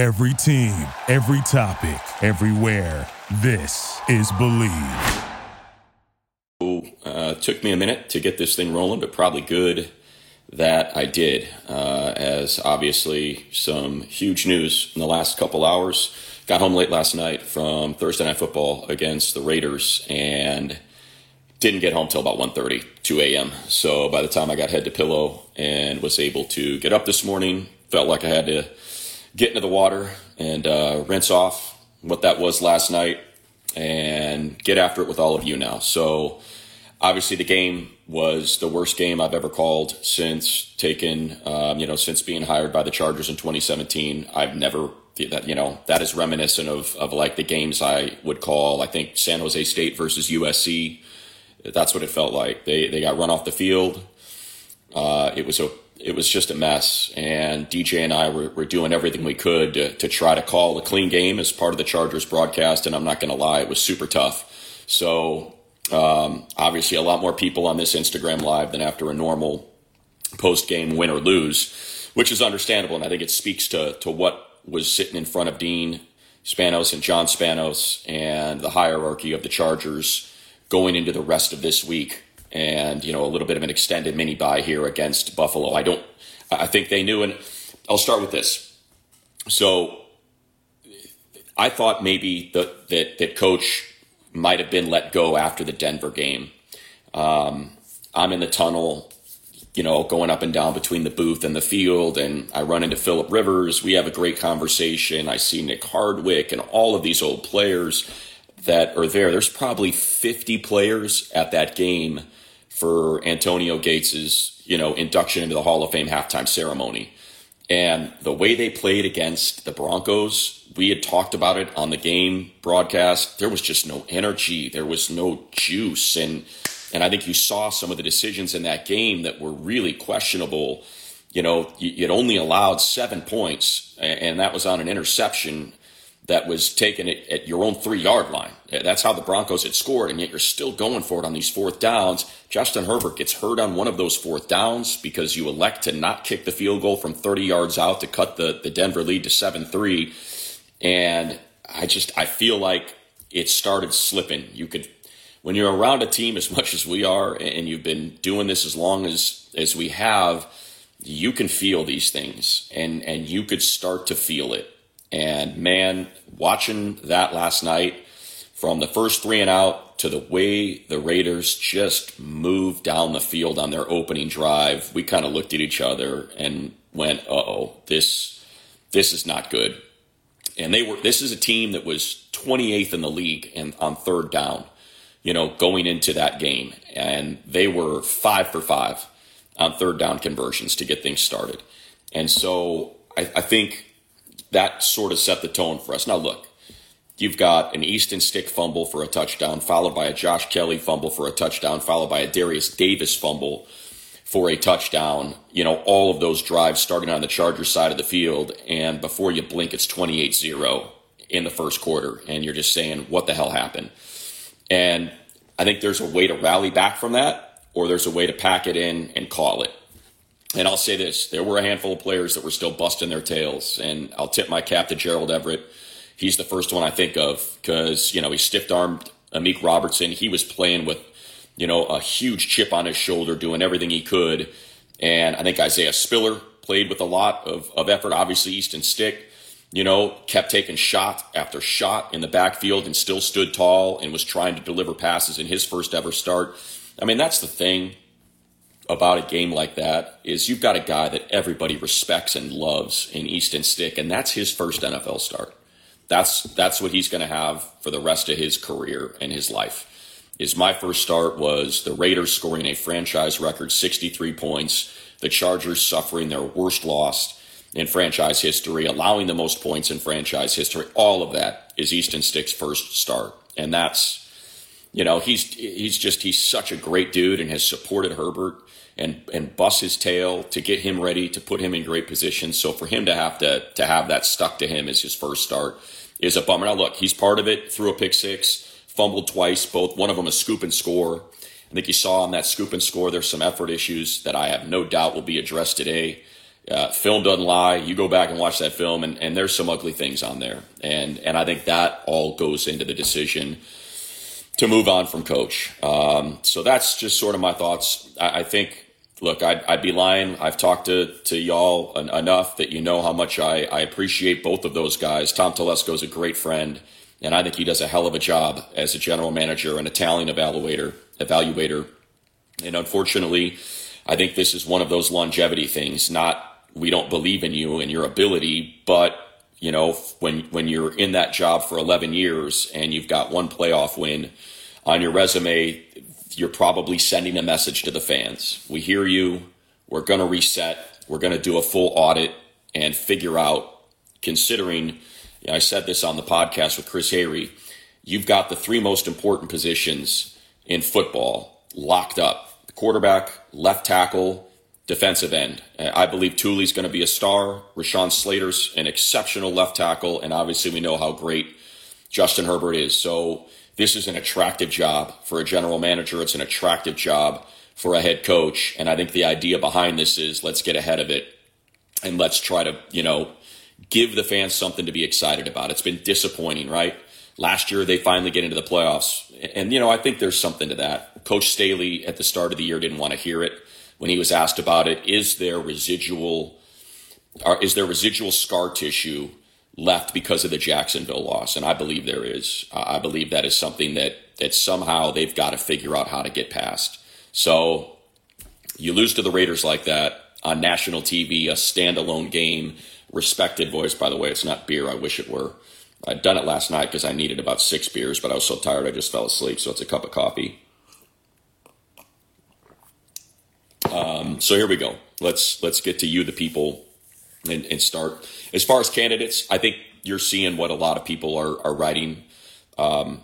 Every team, every topic, everywhere. This is Believe. Uh, took me a minute to get this thing rolling, but probably good that I did, uh, as obviously some huge news in the last couple hours. Got home late last night from Thursday Night Football against the Raiders and didn't get home till about 1.30, 2 a.m. So by the time I got head to pillow and was able to get up this morning, felt like I had to get into the water and uh, rinse off what that was last night and get after it with all of you now. So obviously the game was the worst game I've ever called since taken, um, you know, since being hired by the Chargers in 2017. I've never that you know that is reminiscent of of like the games I would call. I think San Jose State versus USC. That's what it felt like. They they got run off the field. Uh, it was a it was just a mess. And DJ and I were, were doing everything we could to, to try to call a clean game as part of the Chargers broadcast. And I'm not going to lie, it was super tough. So um, obviously, a lot more people on this Instagram live than after a normal post game win or lose, which is understandable. And I think it speaks to to what was sitting in front of Dean Spanos and John Spanos and the hierarchy of the Chargers going into the rest of this week and you know a little bit of an extended mini bye here against Buffalo. I don't. I think they knew, and I'll start with this. So I thought maybe that that, that coach might have been let go after the Denver game. Um, I'm in the tunnel, you know, going up and down between the booth and the field, and I run into Philip Rivers. We have a great conversation. I see Nick Hardwick and all of these old players that are there. There's probably 50 players at that game for Antonio Gates's, you know, induction into the Hall of Fame halftime ceremony. And the way they played against the Broncos, we had talked about it on the game broadcast. There was just no energy. There was no juice. And, and I think you saw some of the decisions in that game that were really questionable. You know, would only allowed seven points, and that was on an interception that was taken at, at your own three yard line. That's how the Broncos had scored, and yet you're still going for it on these fourth downs. Justin Herbert gets hurt on one of those fourth downs because you elect to not kick the field goal from 30 yards out to cut the, the Denver lead to 7 3. And I just, I feel like it started slipping. You could, when you're around a team as much as we are, and you've been doing this as long as, as we have, you can feel these things and, and you could start to feel it and man, watching that last night from the first three and out to the way the Raiders just moved down the field on their opening drive, we kind of looked at each other and went, "Uh oh, this this is not good." And they were. This is a team that was 28th in the league and on third down, you know, going into that game, and they were five for five on third down conversions to get things started. And so I, I think that sort of set the tone for us. Now, look, you've got an Easton Stick fumble for a touchdown, followed by a Josh Kelley fumble for a touchdown, followed by a Darius Davis fumble for a touchdown. You know, all of those drives starting on the Chargers side of the field. And before you blink, it's 28 0 in the first quarter. And you're just saying, what the hell happened? And I think there's a way to rally back from that, or there's a way to pack it in and call it. And I'll say this there were a handful of players that were still busting their tails. And I'll tip my cap to Gerald Everett. He's the first one I think of because, you know, he stiff armed Amik Robertson. He was playing with, you know, a huge chip on his shoulder, doing everything he could. And I think Isaiah Spiller played with a lot of, of effort. Obviously, Easton Stick, you know, kept taking shot after shot in the backfield and still stood tall and was trying to deliver passes in his first ever start. I mean, that's the thing about a game like that is you've got a guy that everybody respects and loves in Easton Stick, and that's his first NFL start. That's that's what he's going to have for the rest of his career and his life. Is my first start was the Raiders scoring a franchise record 63 points, the Chargers suffering their worst loss in franchise history, allowing the most points in franchise history. All of that is Easton Stick's first start, and that's you know he's he's just he's such a great dude and has supported Herbert and and bust his tail to get him ready to put him in great position. So for him to have to to have that stuck to him as his first start is a bummer. Now look, he's part of it. Threw a pick six, fumbled twice, both one of them a scoop and score. I think you saw on that scoop and score there's some effort issues that I have no doubt will be addressed today. Uh, film doesn't lie. You go back and watch that film, and, and there's some ugly things on there, and and I think that all goes into the decision to move on from coach. Um, so that's just sort of my thoughts. I, I think. Look, I'd, I'd, be lying. I've talked to, to y'all en- enough that you know how much I, I appreciate both of those guys. Tom Telesco is a great friend, and I think he does a hell of a job as a general manager and a talent evaluator. Evaluator, and unfortunately, I think this is one of those longevity things. Not we don't believe in you and your ability, but you know when when you're in that job for 11 years and you've got one playoff win on your resume, you're probably sending a message to the fans. We hear you. We're going to reset. We're going to do a full audit and figure out. Considering, you know, I said this on the podcast with Chris Hayre, you've got the three most important positions in football locked up: the quarterback, left tackle, defensive end. Uh, I believe Tuli's going to be a star. Rashawn Slater's an exceptional left tackle, and obviously we know how great Justin Herbert is. So this is an attractive job for a general manager. It's an attractive job for a head coach, and I think the idea behind this is let's get ahead of it and let's try to you know give the fans something to be excited about. It's been disappointing, right? Last year they finally get into the playoffs, and you know I think there's something to that. Coach Staley at the start of the year didn't want to hear it when he was asked about it, is there residual, is there residual scar tissue left because of the Jacksonville loss? And I believe there is. I believe that is something that that somehow they've got to figure out how to get past. So you lose to the Raiders like that on national TV, a standalone game, respected voice. By the way, it's not beer. I wish it were. I'd done it last night because I needed about six beers, but I was so tired I just fell asleep. So it's a cup of coffee. Um, so here we go. Let's let's get to you, the people, and, and, start. As far as candidates, I think you're seeing what a lot of people are are writing. Um,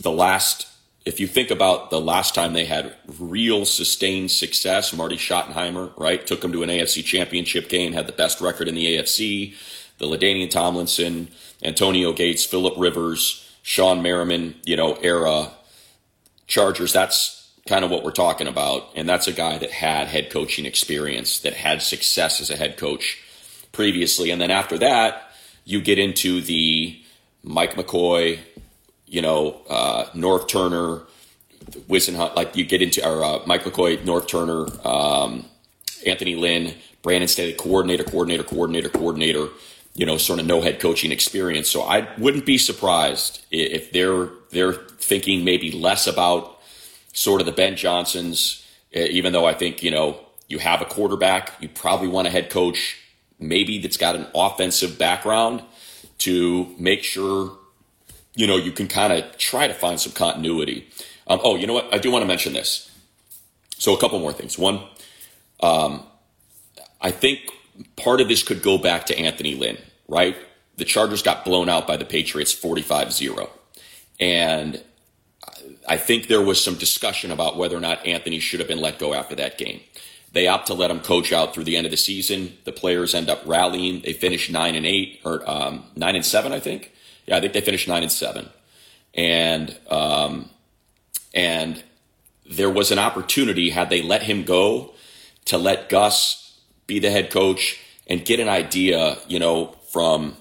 the last, if you think about the last time they had real sustained success, Marty Schottenheimer, right, took them to an AFC Championship game, had the best record in the AFC. The LaDainian Tomlinson, Antonio Gates, Philip Rivers, Shawne Merriman, you know, era Chargers. That's kind of what we're talking about. And that's a guy that had head coaching experience, that had success as a head coach previously. And then after that, you get into the Mike McCoy, you know, uh, Norv Turner, Whisenhunt, like you get into, or uh, Mike McCoy, Norv Turner, um, Anthony Lynn, Brandon Staley, coordinator, coordinator, coordinator, coordinator, you know, sort of no head coaching experience. So I wouldn't be surprised if they're, they're thinking maybe less about sort of the Ben Johnsons, eh, even though I think, you know, you have a quarterback, you probably want a head coach, maybe that's got an offensive background to make sure, you know, you can kind of try to find some continuity. Um, oh, you know what? I do want to mention this. So a couple more things. One, um, I think part of this could go back to Anthony Lynn, right? The Chargers got blown out by the Patriots 45 0. And I think there was some discussion about whether or not Anthony should have been let go after that game. They opt to let him coach out through the end of the season. The players end up rallying. They finish nine and eight or um, nine and seven, I think. Yeah, I think they finished nine and seven, and um, and there was an opportunity had they let him go to let Gus be the head coach and get an idea, you know, from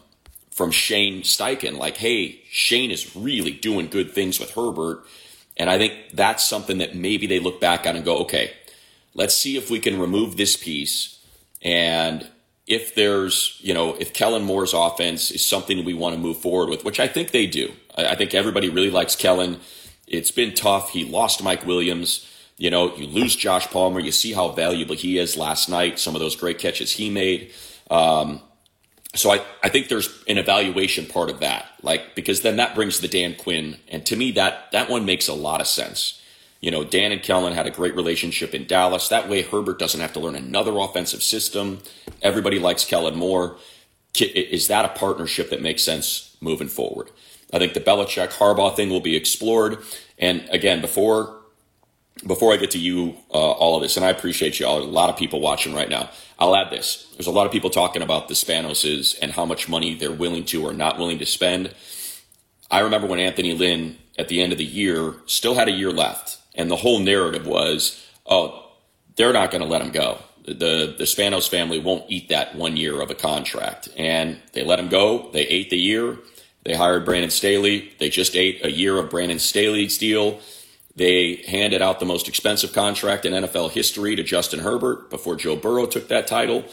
from Shane Steichen, like, hey, Shane is really doing good things with Herbert and I think that's something that maybe they look back on and go, okay, let's see if we can remove this piece. And if there's, you know, if Kellen Moore's offense is something we want to move forward with, which I think they do. I, think everybody really likes Kellen. It's been tough. He lost Mike Williams. You know, you lose Josh Palmer. You see how valuable he is last night, some of those great catches he made. Um, so I, I think there's an evaluation part of that, like because then that brings the Dan Quinn, and to me that that one makes a lot of sense. You know, Dan and Kellen had a great relationship in Dallas. That way, Herbert doesn't have to learn another offensive system. Everybody likes Kellen Moore. Is that a partnership that makes sense moving forward? I think the Belichick Harbaugh thing will be explored. And again, before before I get to you, uh, all of this, and I appreciate you all, a lot of people watching right now. I'll add this. There's a lot of people talking about the Spanoses and how much money they're willing to or not willing to spend. I remember when Anthony Lynn at the end of the year still had a year left, and the whole narrative was, oh, they're not going to let him go. the the Spanos family won't eat that one year of a contract, and they let him go. They ate the year. They hired Brandon Staley. They just ate a year of Brandon Staley's deal. They handed out the most expensive contract in NFL history to Justin Herbert before Joe Burrow took that title.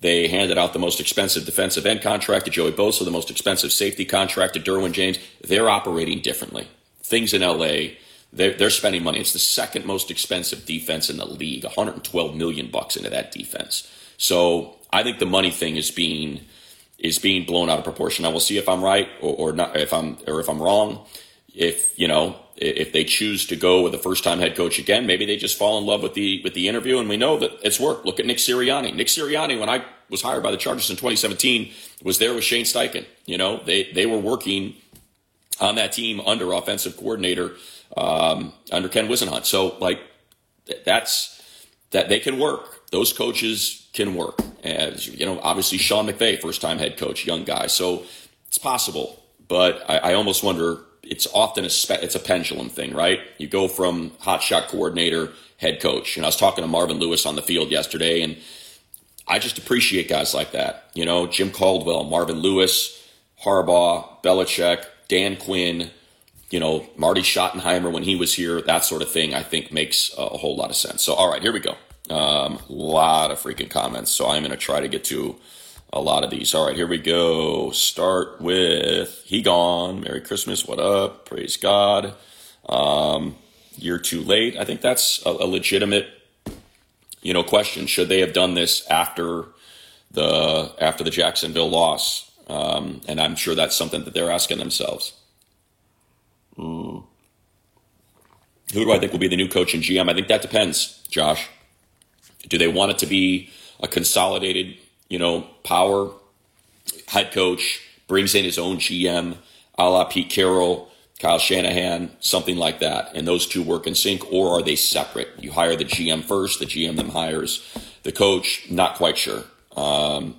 They handed out the most expensive defensive end contract to Joey Bosa, the most expensive safety contract to Derwin James. They're operating differently. Things in LA, they're, they're spending money. It's the second most expensive defense in the league, 112 million bucks into that defense. So I think the money thing is being is being blown out of proportion. I will see if I'm right or, or not, if I'm or if I'm wrong. If you know, if they choose to go with a first time head coach again, maybe they just fall in love with the with the interview, and we know that it's worked. Look at Nick Sirianni. Nick Sirianni, when I was hired by the Chargers in 2017, was there with Shane Steichen. You know, they they were working on that team under offensive coordinator um, under Ken Whisenhunt. So like that's that they can work. Those coaches can work. As you know, obviously Sean McVay, first time head coach, young guy. So it's possible, but I, I almost wonder. It's often a spe- it's a pendulum thing, right? You go from hot shot coordinator, head coach. And I was talking to Marvin Lewis on the field yesterday, and I just appreciate guys like that. You know, Jim Caldwell, Marvin Lewis, Harbaugh, Belichick, Dan Quinn, you know, Marty Schottenheimer when he was here, that sort of thing, I think makes a whole lot of sense. So, all right, here we go. A um, lot of freaking comments. So I'm going to try to get to a lot of these. All right, here we go. Start with He Gone. Merry Christmas. What up? Praise God. Um, you're too late. I think that's a, a legitimate, you know, question. Should they have done this after the after the Jacksonville loss? Um, and I'm sure that's something that they're asking themselves. Mm. Who do I think will be the new coach and GM? I think that depends, Josh. Do they want it to be a consolidated, you know, power head coach brings in his own GM, a la Pete Carroll, Kyle Shanahan, something like that, and those two work in sync, or are they separate? You hire the GM first, the GM then hires the coach. Not quite sure. Um,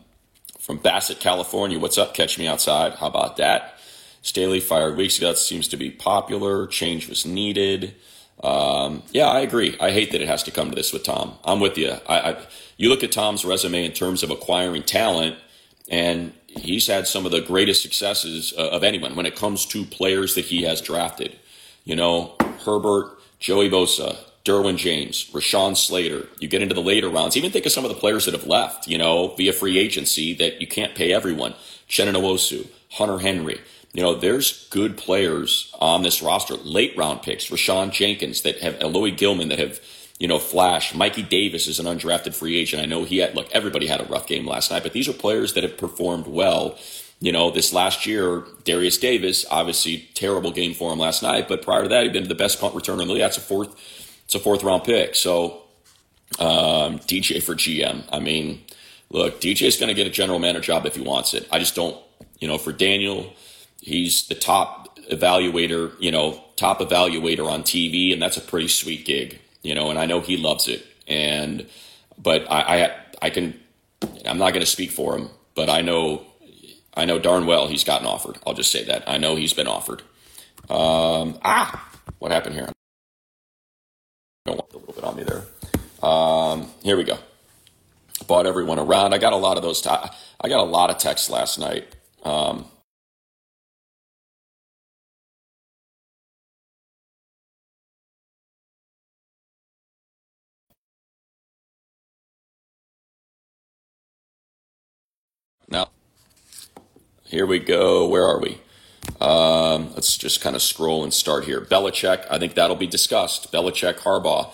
from Bassett, California, what's up? Catch me outside. How about that? Staley fired weeks ago. That seems to be popular. Change was needed. Um, yeah, I agree. I hate that it has to come to this with Tom. I'm with you. I, I, you look at Tom's resume in terms of acquiring talent, and he's had some of the greatest successes uh, of anyone when it comes to players that he has drafted. You know, Herbert, Joey Bosa, Derwin James, Rashawn Slater. You get into the later rounds. Even think of some of the players that have left, you know, via free agency that you can't pay everyone. Uchenna Nwosu, Hunter Henry. You know, there's good players on this roster, late round picks, Rayshawn Jenkins that have Alohi Gilman that have, you know, flashed. Mikey Davis is an undrafted free agent. I know he had, look, everybody had a rough game last night, but these are players that have performed well. You know, this last year, Darius Davis, obviously terrible game for him last night, but prior to that, he'd been the best punt returner in the league. That's a fourth, it's a fourth round pick. So, um, DJ for GM. I mean, look, DJ's going to get a general manager job if he wants it. I just don't, you know, for Daniel, He's the top evaluator, you know, top evaluator on TV, and that's a pretty sweet gig, you know. And I know he loves it. And but I I, I can I'm not going to speak for him, but I know I know darn well he's gotten offered. I'll just say that I know he's been offered. Um, ah, what happened here? Don't want a little bit on me there. Um, here we go. Bought everyone around. I got a lot of those. T- I I got a lot of texts last night. Um, Now, here we go. Where are we? Um, let's just kind of scroll and start here. Belichick, I think that'll be discussed. Belichick, Harbaugh.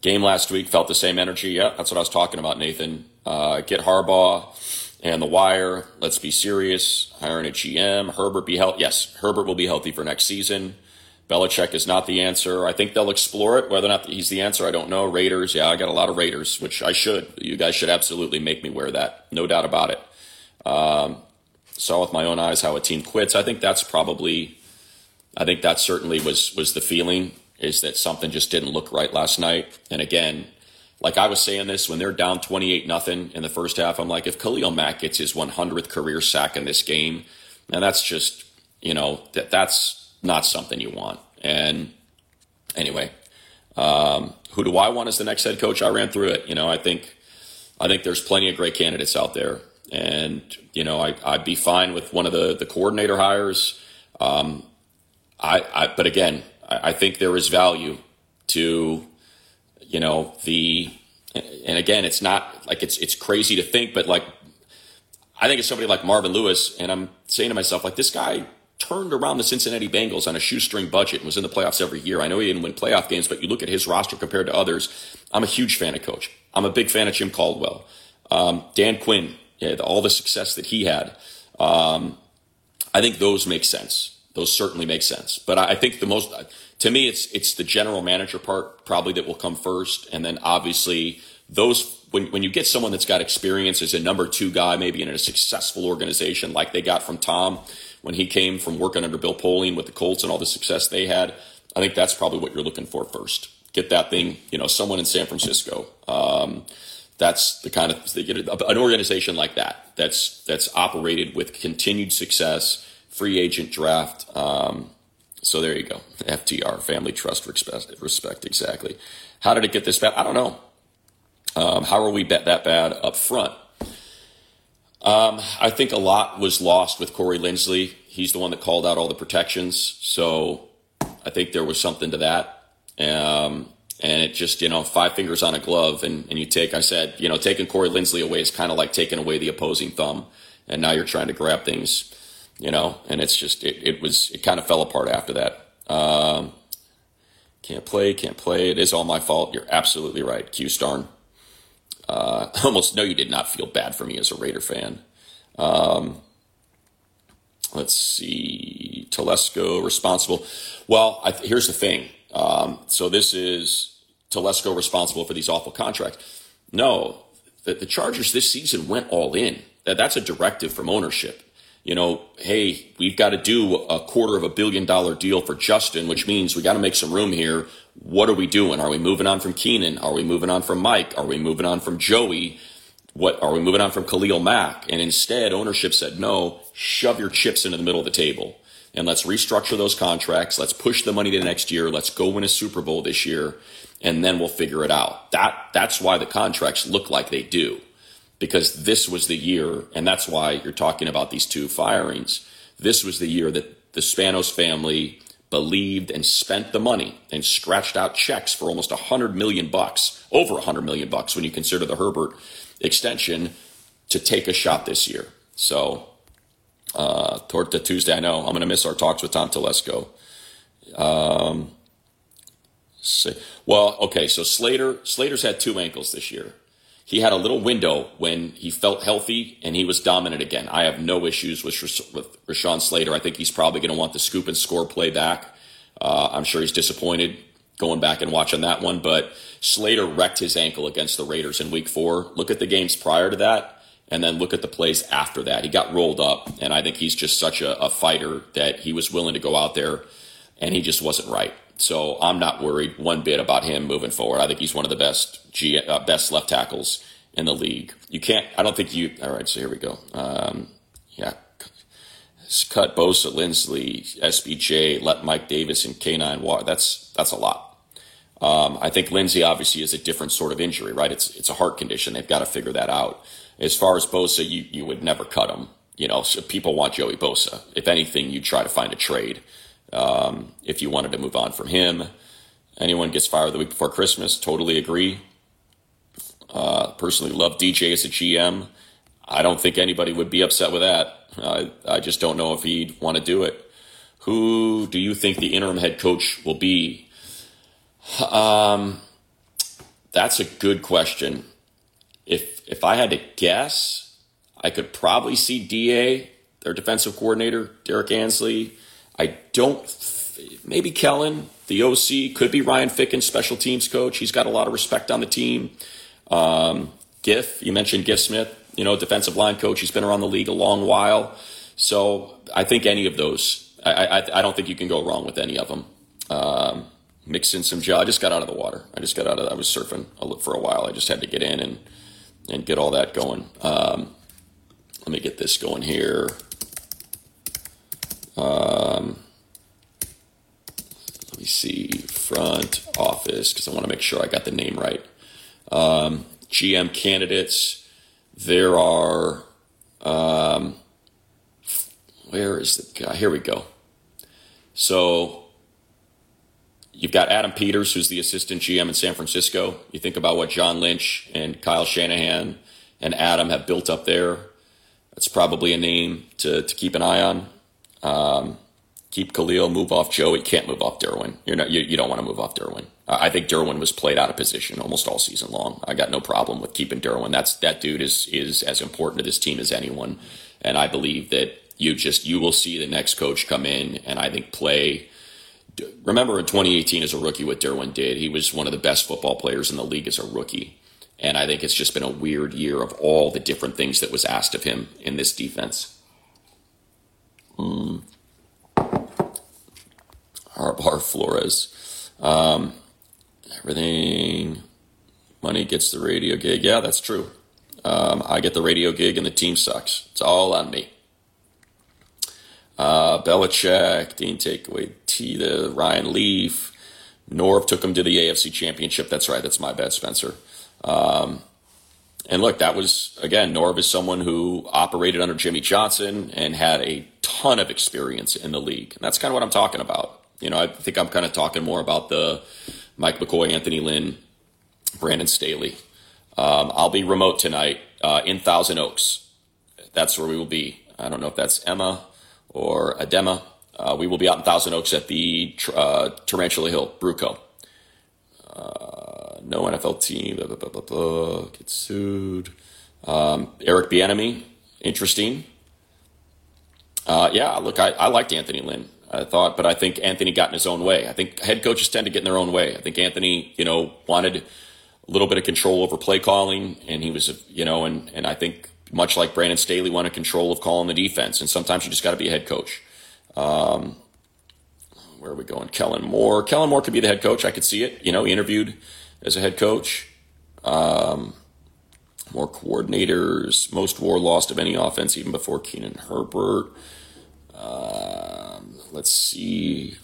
Game last week felt the same energy. Yeah, that's what I was talking about, Nathan. Uh, get Harbaugh and the wire. Let's be serious. Hiring a GM. Herbert be healthy. Yes, Herbert will be healthy for next season. Belichick is not the answer. I think they'll explore it. Whether or not he's the answer, I don't know. Raiders, yeah, I got a lot of Raiders, which I should. You guys should absolutely make me wear that. No doubt about it. Um, saw with my own eyes how a team quits. I think that's probably, I think that certainly was was the feeling is that something just didn't look right last night. And again, like I was saying this when they're down twenty eight nothing in the first half, I'm like, if Khalil Mack gets his 100th career sack in this game, and that's just you know that that's not something you want. And anyway, um, who do I want as the next head coach? I ran through it. You know, I think I think there's plenty of great candidates out there, and you know I, I'd be fine with one of the the coordinator hires. Um, I, I but again, I, I think there is value to you know the and again, it's not like it's it's crazy to think, but like I think it's somebody like Marvin Lewis, and I'm saying to myself, like this guy turned around the Cincinnati Bengals on a shoestring budget and was in the playoffs every year. I know he didn't win playoff games, but you look at his roster compared to others. I'm a huge fan of Coach. I'm a big fan of Jim Caldwell, um, Dan Quinn, yeah, all the success that he had. Um, I think those make sense. Those certainly make sense. But I, I think the most, to me, it's it's the general manager part probably that will come first, and then obviously those when, when you get someone that's got experience as a number two guy, maybe in a successful organization like they got from Tom when he came from working under Bill Polian with the Colts and all the success they had, I think that's probably what you're looking for first. Get that thing, you know, someone in San Francisco. Um, that's the kind of an organization like that that's that's operated with continued success, free agent draft. Um, so there you go, FTR, family trust respect, respect exactly. How did it get this bad? I don't know. Um, how are we bet that bad up front? Um, I think a lot was lost with Corey Linsley. He's the one that called out all the protections. So I think there was something to that. Um, and it just, you know, five fingers on a glove and, and you take, I said, you know, taking Corey Linsley away is kind of like taking away the opposing thumb. And now you're trying to grab things, you know, and it's just, it, it was, it kind of fell apart after that. Um, can't play, can't play. It is all my fault. You're absolutely right. Q Starn. Uh, almost know you did not feel bad for me as a Raider fan. Um, let's see, Telesco responsible. Well, I, here's the thing. Um, so this is Telesco responsible for these awful contracts. No, the, the Chargers this season went all in. That, that's a directive from ownership. You know, hey, we've got to do a quarter of a billion dollar deal for Justin, which means we got to make some room here what are we doing? Are we moving on from Keenan? Are we moving on from Mike? Are we moving on from Joey? What are we moving on from Khalil Mack? And instead, ownership said, no, shove your chips into the middle of the table and let's restructure those contracts. Let's push the money to next year. Let's go win a Super Bowl this year, and then we'll figure it out. That that's why the contracts look like they do, because this was the year, and that's why you're talking about these two firings. This was the year that the Spanos family believed and spent the money and scratched out checks for almost a hundred million bucks, over a hundred million bucks when you consider the Herbert extension to take a shot this year. So, uh, the Tuesday, I know I'm going to miss our talks with Tom Telesco. Um, well, okay, so Slater, Slater's had two ankles this year. He had a little window when he felt healthy and he was dominant again. I have no issues with, with Rashawn Slater. I think he's probably going to want the scoop and score play back. Uh, I'm sure he's disappointed going back and watching that one, but Slater wrecked his ankle against the Raiders in week four. Look at the games prior to that and then look at the place after that. He got rolled up, and I think he's just such a, a fighter that he was willing to go out there and he just wasn't right. So I'm not worried one bit about him moving forward. I think he's one of the best G, uh, best left tackles in the league. You can't. I don't think you. All right. So here we go. Um, yeah. Cut Bosa, Linsley, SBJ, let Mike Davis and K9 Watt. That's that's a lot. Um, I think Linsley obviously is a different sort of injury, right? It's it's a heart condition. They've got to figure that out. As far as Bosa, you you would never cut him. You know, so people want Joey Bosa. If anything, you try to find a trade um, if you wanted to move on from him. Anyone gets fired the week before Christmas, totally agree. Uh, personally, love DJ as a GM. I don't think anybody would be upset with that. I, I just don't know if he'd want to do it. Who do you think the interim head coach will be? Um, that's a good question. If if I had to guess, I could probably see Da, their defensive coordinator, Derrick Ansley, I don't, maybe Kellen, the OC, could be Ryan Ficken, special teams coach. He's got a lot of respect on the team. Um, Giff, you mentioned Giff Smith, you know, defensive line coach. He's been around the league a long while. So I think any of those, I, I, I don't think you can go wrong with any of them. Um, mix in some gel. I just got out of the water. I just got out of, I was surfing for a while. I just had to get in and, and get all that going. Um, let me get this going here. Um, let me see, front office, because I want to make sure I got the name right. Um, GM candidates. There are, um, where is the guy? Here we go. So you've got Adam Peters, who's the assistant GM in San Francisco. You think about what John Lynch and Kyle Shanahan and Adam have built up there. That's probably a name to, to keep an eye on. Um, keep Khalil, move off Joey. Can't move off Derwin. You're not. You, you don't want to move off Derwin. I think Derwin was played out of position almost all season long. I got no problem with keeping Derwin. That's that dude is is as important to this team as anyone, and I believe that you just you will see the next coach come in and I think play. Remember in 2018 as a rookie, what Derwin did. He was one of the best football players in the league as a rookie, and I think it's just been a weird year of all the different things that was asked of him in this defense. Hmm. Harbaugh Flores. Um, everything. Money gets the radio gig. Yeah, that's true. Um, I get the radio gig and the team sucks. It's all on me. Uh, Belichick, Dean Takeaway, T, the Ryan Leaf. Norv took him to the AFC Championship. That's right. That's my bad, Spencer. Um, and look, that was, again, Norv is someone who operated under Jimmy Johnson and had a ton of experience in the league. And that's kind of what I'm talking about. You know, I think I'm kind of talking more about the Mike McCoy, Anthony Lynn, Brandon Staley. Um, I'll be remote tonight uh, in Thousand Oaks. That's where we will be. I don't know if that's Emma or Adema. Uh, we will be out in Thousand Oaks at the uh, Tarantula Hill Bruco. Uh, no NFL team. Blah, blah, blah, blah, Get sued. Um, Eric Bieniemy, interesting. Uh, yeah, look, I, I liked Anthony Lynn. I thought, but I think Anthony got in his own way. I think head coaches tend to get in their own way. I think Anthony, you know, wanted a little bit of control over play calling, and he was, you know, and and I think much like Brandon Staley wanted control of calling the defense, and sometimes you just got to be a head coach. Um, where are we going? Kellen Moore. Kellen Moore could be the head coach. I could see it. You know, he interviewed as a head coach. Um, more coordinators. Most war lost of any offense, even before Keenan Herbert. Um, let's see.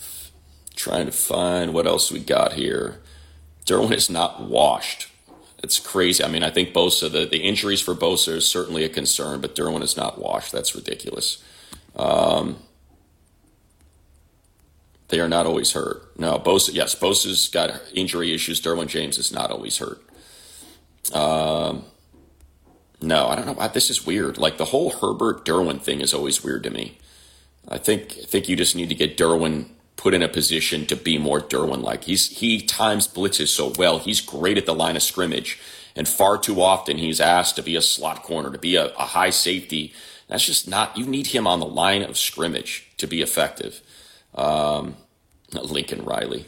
Trying to find what else we got here. Derwin is not washed. It's crazy. I mean, I think Bosa, the, the injuries for Bosa is certainly a concern, but Derwin is not washed. That's ridiculous. Um, they are not always hurt. No, Bosa, yes, Bosa's got injury issues. Derwin James is not always hurt. Um, no, I don't know. Why. This is weird. Like the whole Herbert Derwin thing is always weird to me. I think I think you just need to get Derwin put in a position to be more Derwin like. He's he times blitzes so well. He's great at the line of scrimmage, and far too often he's asked to be a slot corner, to be a, a high safety. That's just not. You need him on the line of scrimmage to be effective. Um, Lincoln Riley.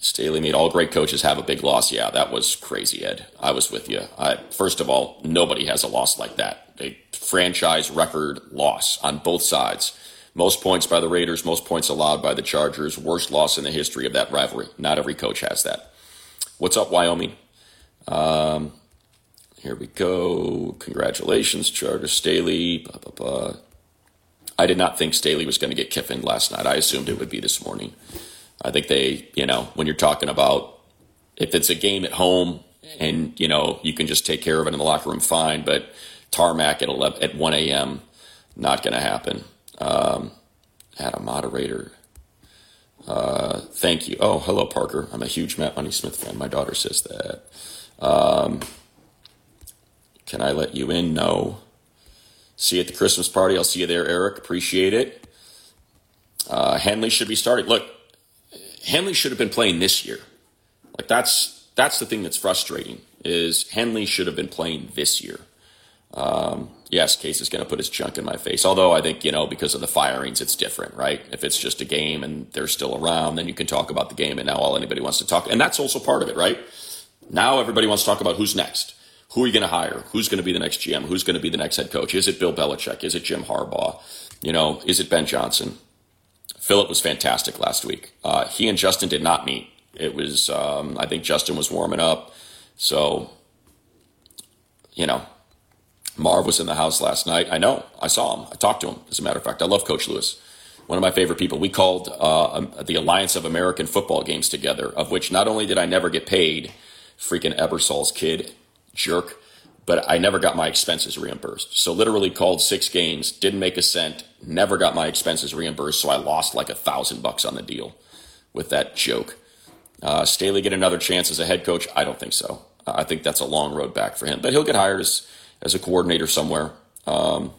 Staley made all great coaches have a big loss. Yeah, that was crazy, Ed. I was with you. I, first of all, nobody has a loss like that. A franchise record loss on both sides. Most points by the Raiders, most points allowed by the Chargers. Worst loss in the history of that rivalry. Not every coach has that. What's up, Wyoming? Um, here we go. Congratulations, Chargers. Staley. Blah, blah, blah. I did not think Staley was going to get Kiffin last night. I assumed it would be this morning. I think they, you know, when you're talking about if it's a game at home and, you know, you can just take care of it in the locker room, fine. But tarmac at 11, at 1 a.m. Not going to happen. Um, had a moderator. Uh, thank you. Oh, hello, Parker. I'm a huge Matt Money Smith fan. My daughter says that. Um, can I let you in? No. See you at the Christmas party. I'll see you there, Eric. Appreciate it. Uh, Henley should be starting. Look, Henley should have been playing this year. Like that's that's the thing that's frustrating is Henley should have been playing this year. Um, yes, Case is going to put his chunk in my face. Although I think, you know, because of the firings, it's different, right? If it's just a game and they're still around, then you can talk about the game. And now all anybody wants to talk, and that's also part of it, right? Now everybody wants to talk about who's next. Who are you going to hire? Who's going to be the next GM? Who's going to be the next head coach? Is it Bill Belichick? Is it Jim Harbaugh? You know, is it Ben Johnson? Philip was fantastic last week. Uh, he and Justin did not meet. It was, um, I think Justin was warming up. So, you know, Marv was in the house last night. I know. I saw him. I talked to him. As a matter of fact, I love Coach Lewis. One of my favorite people. We called uh, um, the Alliance of American Football games together, of which not only did I never get paid, freaking Ebersol's kid, jerk. But I never got my expenses reimbursed. So literally called six games, didn't make a cent, never got my expenses reimbursed. So I lost like a thousand bucks on the deal with that joke. Uh, Staley get another chance as a head coach? I don't think so. I think that's a long road back for him, but he'll get hired as, as a coordinator somewhere. Um,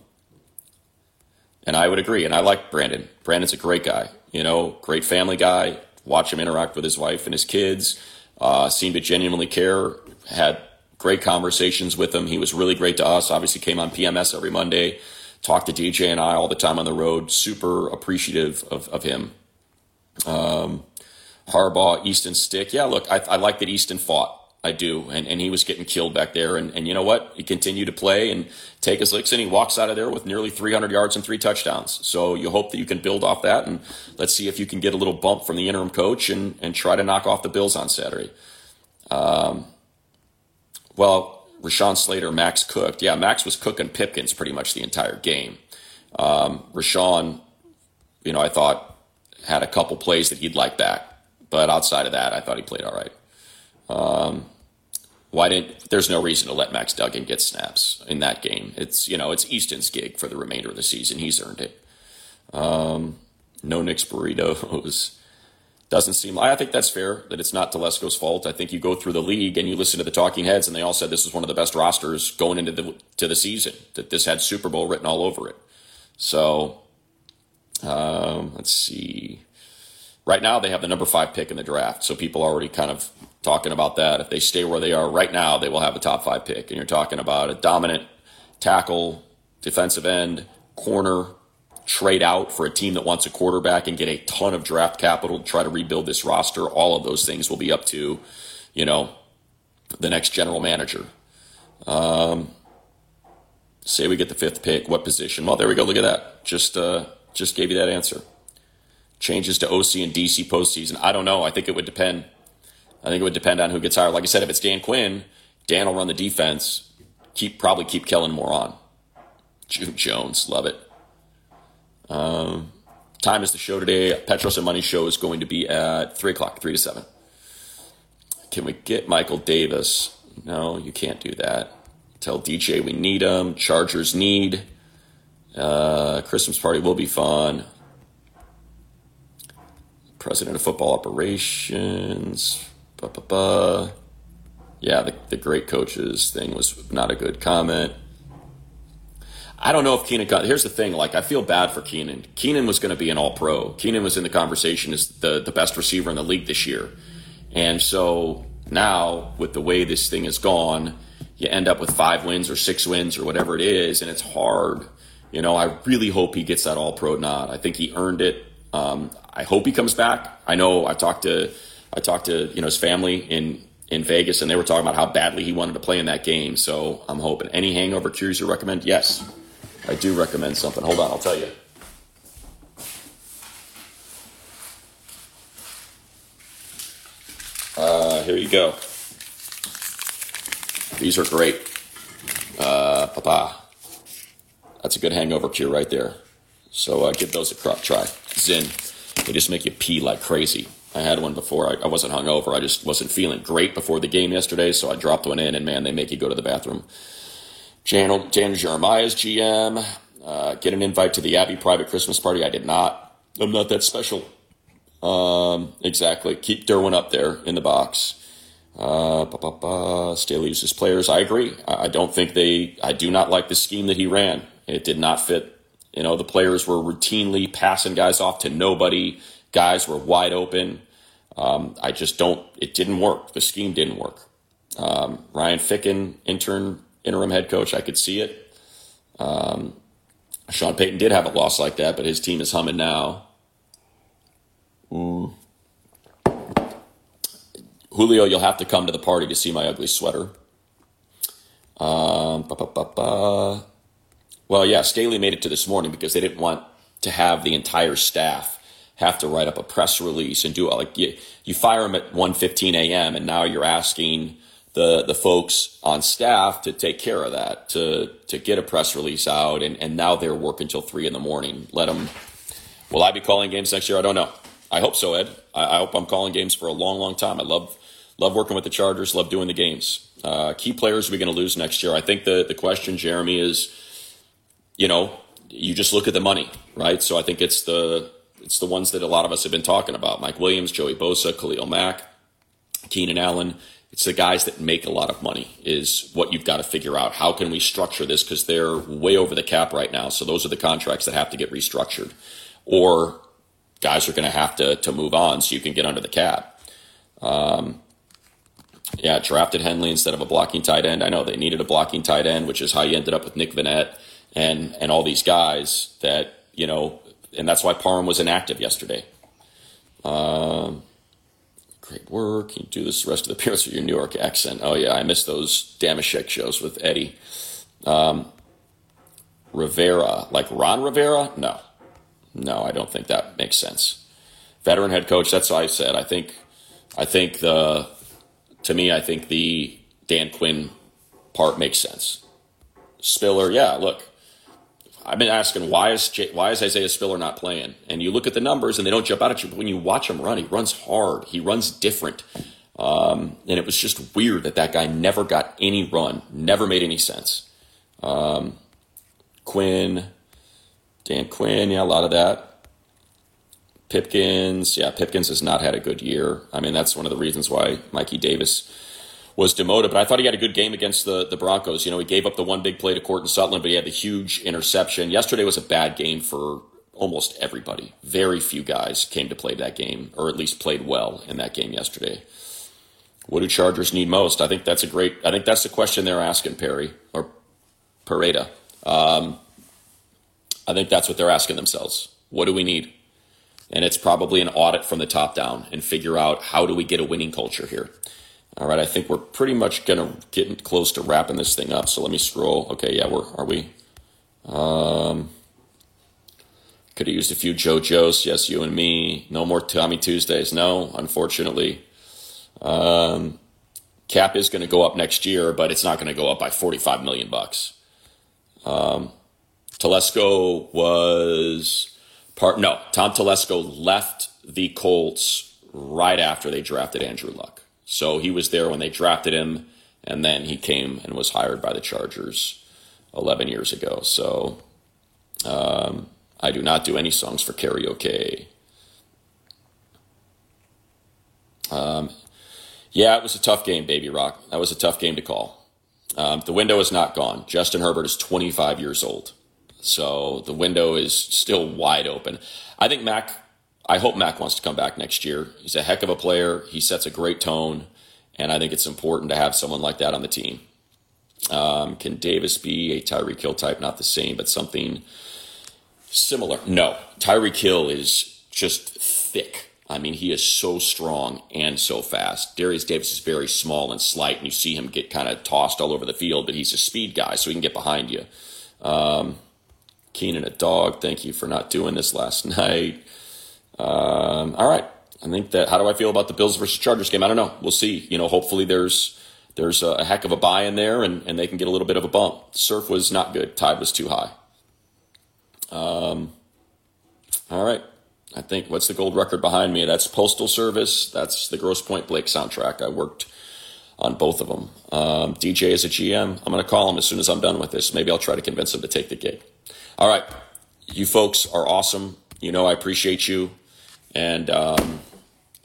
and I would agree. And I like Brandon. Brandon's a great guy, you know, great family guy. Watch him interact with his wife and his kids. Uh, seemed to genuinely care. Had great conversations with him. He was really great to us. Obviously, came on PMS every Monday. Talked to DJ and I all the time on the road. Super appreciative of, of him. Um, Harbaugh, Easton Stick. Yeah, look, I, I like that Easton fought. I do. And, and he was getting killed back there. And, and you know what? He continued to play and take his licks, and he walks out of there with nearly 300 yards and three touchdowns. So you hope that you can build off that. And let's see if you can get a little bump from the interim coach and, and try to knock off the Bills on Saturday. Um, well, Rashawn Slater, Max cooked. Yeah, Max was cooking Pipkins pretty much the entire game. Um, Rashawn, you know, I thought had a couple plays that he'd like back. But outside of that, I thought he played all right. Um, why didn't? There's no reason to let Max Duggan get snaps in that game. It's you know it's Easton's gig for the remainder of the season. He's earned it. Um, no Nick's burritos. Doesn't seem. I think that's fair. That it's not Telesco's fault. I think you go through the league and you listen to the talking heads, and they all said this was one of the best rosters going into the to the season. That this had Super Bowl written all over it. So, um, let's see. Right now, they have the number five pick in the draft, so people are already kind of talking about that. If they stay where they are right now, they will have a top five pick. And you're talking about a dominant tackle, defensive end, corner, trade out for a team that wants a quarterback and get a ton of draft capital to try to rebuild this roster. All of those things will be up to, you know, the next general manager. Um, say we get the fifth pick, what position? Well, there we go. Look at that. Just uh, just gave you that answer. Changes to OC and DC postseason. I don't know. I think it would depend. I think it would depend on who gets hired. Like I said, if it's Dan Quinn, Dan will run the defense. Keep probably keep Kellen Moore on. June Jones, love it. Um, time is the show today. Petros and Money show is going to be at three o'clock, three to seven. Can we get Michael Davis? No, you can't do that. Tell DJ we need him. Chargers need. Uh, Christmas party will be fun. President of football operations. Ba-ba-ba. Yeah, the, the great coaches thing was not a good comment. I don't know if Keenan got. Here's the thing: like, I feel bad for Keenan. Keenan was going to be an All Pro. Keenan was in the conversation as the the best receiver in the league this year, and so now with the way this thing has gone, you end up with five wins or six wins or whatever it is, and it's hard. You know, I really hope he gets that All Pro nod. I think he earned it. Um, I hope he comes back. I know I talked to I talked to you know his family in in Vegas, and they were talking about how badly he wanted to play in that game. So I'm hoping. Any hangover cures you recommend? Yes, I do recommend something. Hold on, I'll tell you. Uh, here you go. These are great. Uh, papa. That's a good hangover cure right there. So uh, give those a crop try. Zyn. They just make you pee like crazy. I had one before. I, I wasn't hungover. I just wasn't feeling great before the game yesterday, so I dropped one in, and man, they make you go to the bathroom. Jan, Dan Jeremiah's GM. Uh, get an invite to the Abbey private Christmas party. I did not. I'm not that special. Um, exactly. Keep Derwin up there in the box. Uh. Staley uses players. I agree. I don't think they. I do not like the scheme that he ran. It did not fit. You know, the players were routinely passing guys off to nobody. Guys were wide open. Um, I just don't. It didn't work. The scheme didn't work. Um, Ryan Ficken, intern, interim head coach. I could see it. Um, Sean Payton did have a loss like that, but his team is humming now. Ooh. Julio, you'll have to come to the party to see my ugly sweater. Um, well, yeah, Staley made it to this morning because they didn't want to have the entire staff have to write up a press release and do. Like you, you fire them at 1.15 a.m. and now you're asking the, the folks on staff to take care of that, to, to get a press release out. And, and now they're working until three in the morning. Let them, will I be calling games next year? I don't know. I hope so, Ed. I, I hope I'm calling games for a long, long time. I love, love working with the Chargers. Love doing the games. Uh, key players are we going to lose next year? I think the the question, Jeremy, is, you know, you just look at the money, right? So I think it's the it's the ones that a lot of us have been talking about: Mike Williams, Joey Bosa, Khalil Mack, Keenan Allen. It's the guys that make a lot of money is what you've got to figure out. How can we structure this because they're way over the cap right now? So those are the contracts that have to get restructured, or guys are going to have to to move on so you can get under the cap. Um, yeah, drafted Henley instead of a blocking tight end. I know they needed a blocking tight end, which is how you ended up with Nick Vannett and and all these guys that you know, and that's why Parham was inactive yesterday. Um, great work. You do this the rest of the appearance with your New York accent. Oh yeah, I miss those Damashek shows with Eddie. Um, Rivera, like Ron Rivera? No, no, I don't think that makes sense. Veteran head coach. That's what I said. I think, I think the, to me, I think the Dan Quinn part makes sense. Spiller, yeah. Look, I've been asking why is J- why is Isaiah Spiller not playing? And you look at the numbers and they don't jump out at you. But when you watch him run, he runs hard. He runs different. Um, and it was just weird that that guy never got any run. Never made any sense. Um, Quinn, Dan Quinn, yeah, a lot of that. Pipkins, yeah, Pipkins has not had a good year. I mean, that's one of the reasons why Mikey Davis was demoted. But I thought he had a good game against the, the Broncos. You know, he gave up the one big play to Courtland Sutton, but he had the huge interception. Yesterday was a bad game for almost everybody. Very few guys came to play that game, or at least played well in that game yesterday. What do Chargers need most? I think that's a great. I think that's the question they're asking Perry or Pareda. Um, I think that's what they're asking themselves. What do we need? And it's probably an audit from the top down and figure out how do we get a winning culture here. All right, I think we're pretty much gonna get close to wrapping this thing up. So let me scroll. Okay, yeah, we're are we? Um, could have used a few JoJo's. Yes, you and me. No more Tommy Tuesdays. No, unfortunately. Um, cap is going to go up next year, but it's not going to go up by forty-five million bucks. Um, Telesco was part. No, Tom Telesco left the Colts right after they drafted Andrew Luck. So he was there when they drafted him, and then he came and was hired by the Chargers 11 years ago. So um, I do not do any songs for karaoke. Um, yeah, it was a tough game, Baby Rock. That was a tough game to call. Um, the window is not gone. Justin Herbert is 25 years old. So the window is still wide open. I think Mac I hope Mac wants to come back next year. He's a heck of a player. He sets a great tone, and I think it's important to have someone like that on the team. Um, can Davis be a Tyreek Hill type? Not the same, but something similar. No, Tyreek Hill is just thick. I mean, he is so strong and so fast. Darius Davis is very small and slight, and you see him get kind of tossed all over the field, but he's a speed guy, so he can get behind you. Um, Keenan, a dog. Thank you for not doing this last night. Um, all right. I think that. How do I feel about the Bills versus Chargers game? I don't know. We'll see. You know, hopefully there's there's a, heck of a buy in there, and, and they can get a little bit of a bump. Surf was not good. Tide was too high. Um, all right. I think what's the gold record behind me? That's Postal Service. That's the Grosse Pointe Blank soundtrack. I worked on both of them. Um, DJ is a GM. I'm going to call him as soon as I'm done with this. Maybe I'll try to convince him to take the gig. All right. You folks are awesome. You know, I appreciate you and um,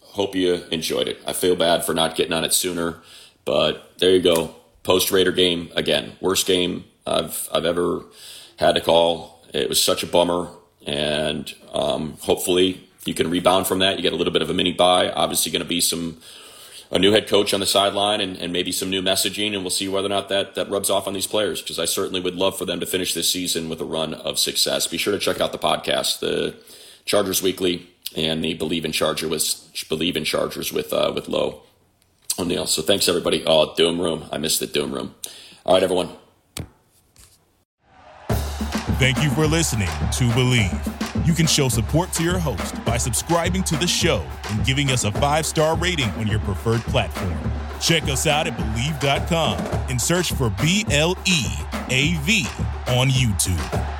hope you enjoyed it. I feel bad for not getting on it sooner, but there you go. Post Raider game again, worst game I've I've ever had to call. It was such a bummer, and um, hopefully you can rebound from that. You get a little bit of a mini bye. Obviously, going to be some a new head coach on the sideline and, and maybe some new messaging, and we'll see whether or not that, that rubs off on these players because I certainly would love for them to finish this season with a run of success. Be sure to check out the podcast, the Chargers Weekly and the Bleav in Charger was Bleav in Chargers with uh, with Low O'Neill. So thanks everybody. Oh, Doom Room. I missed the Doom Room. All right, everyone. Thank you for listening to Bleav. You can show support to your host by subscribing to the show and giving us a five star rating on your preferred platform. Check us out at Bleav.com and search for B L E A V on YouTube.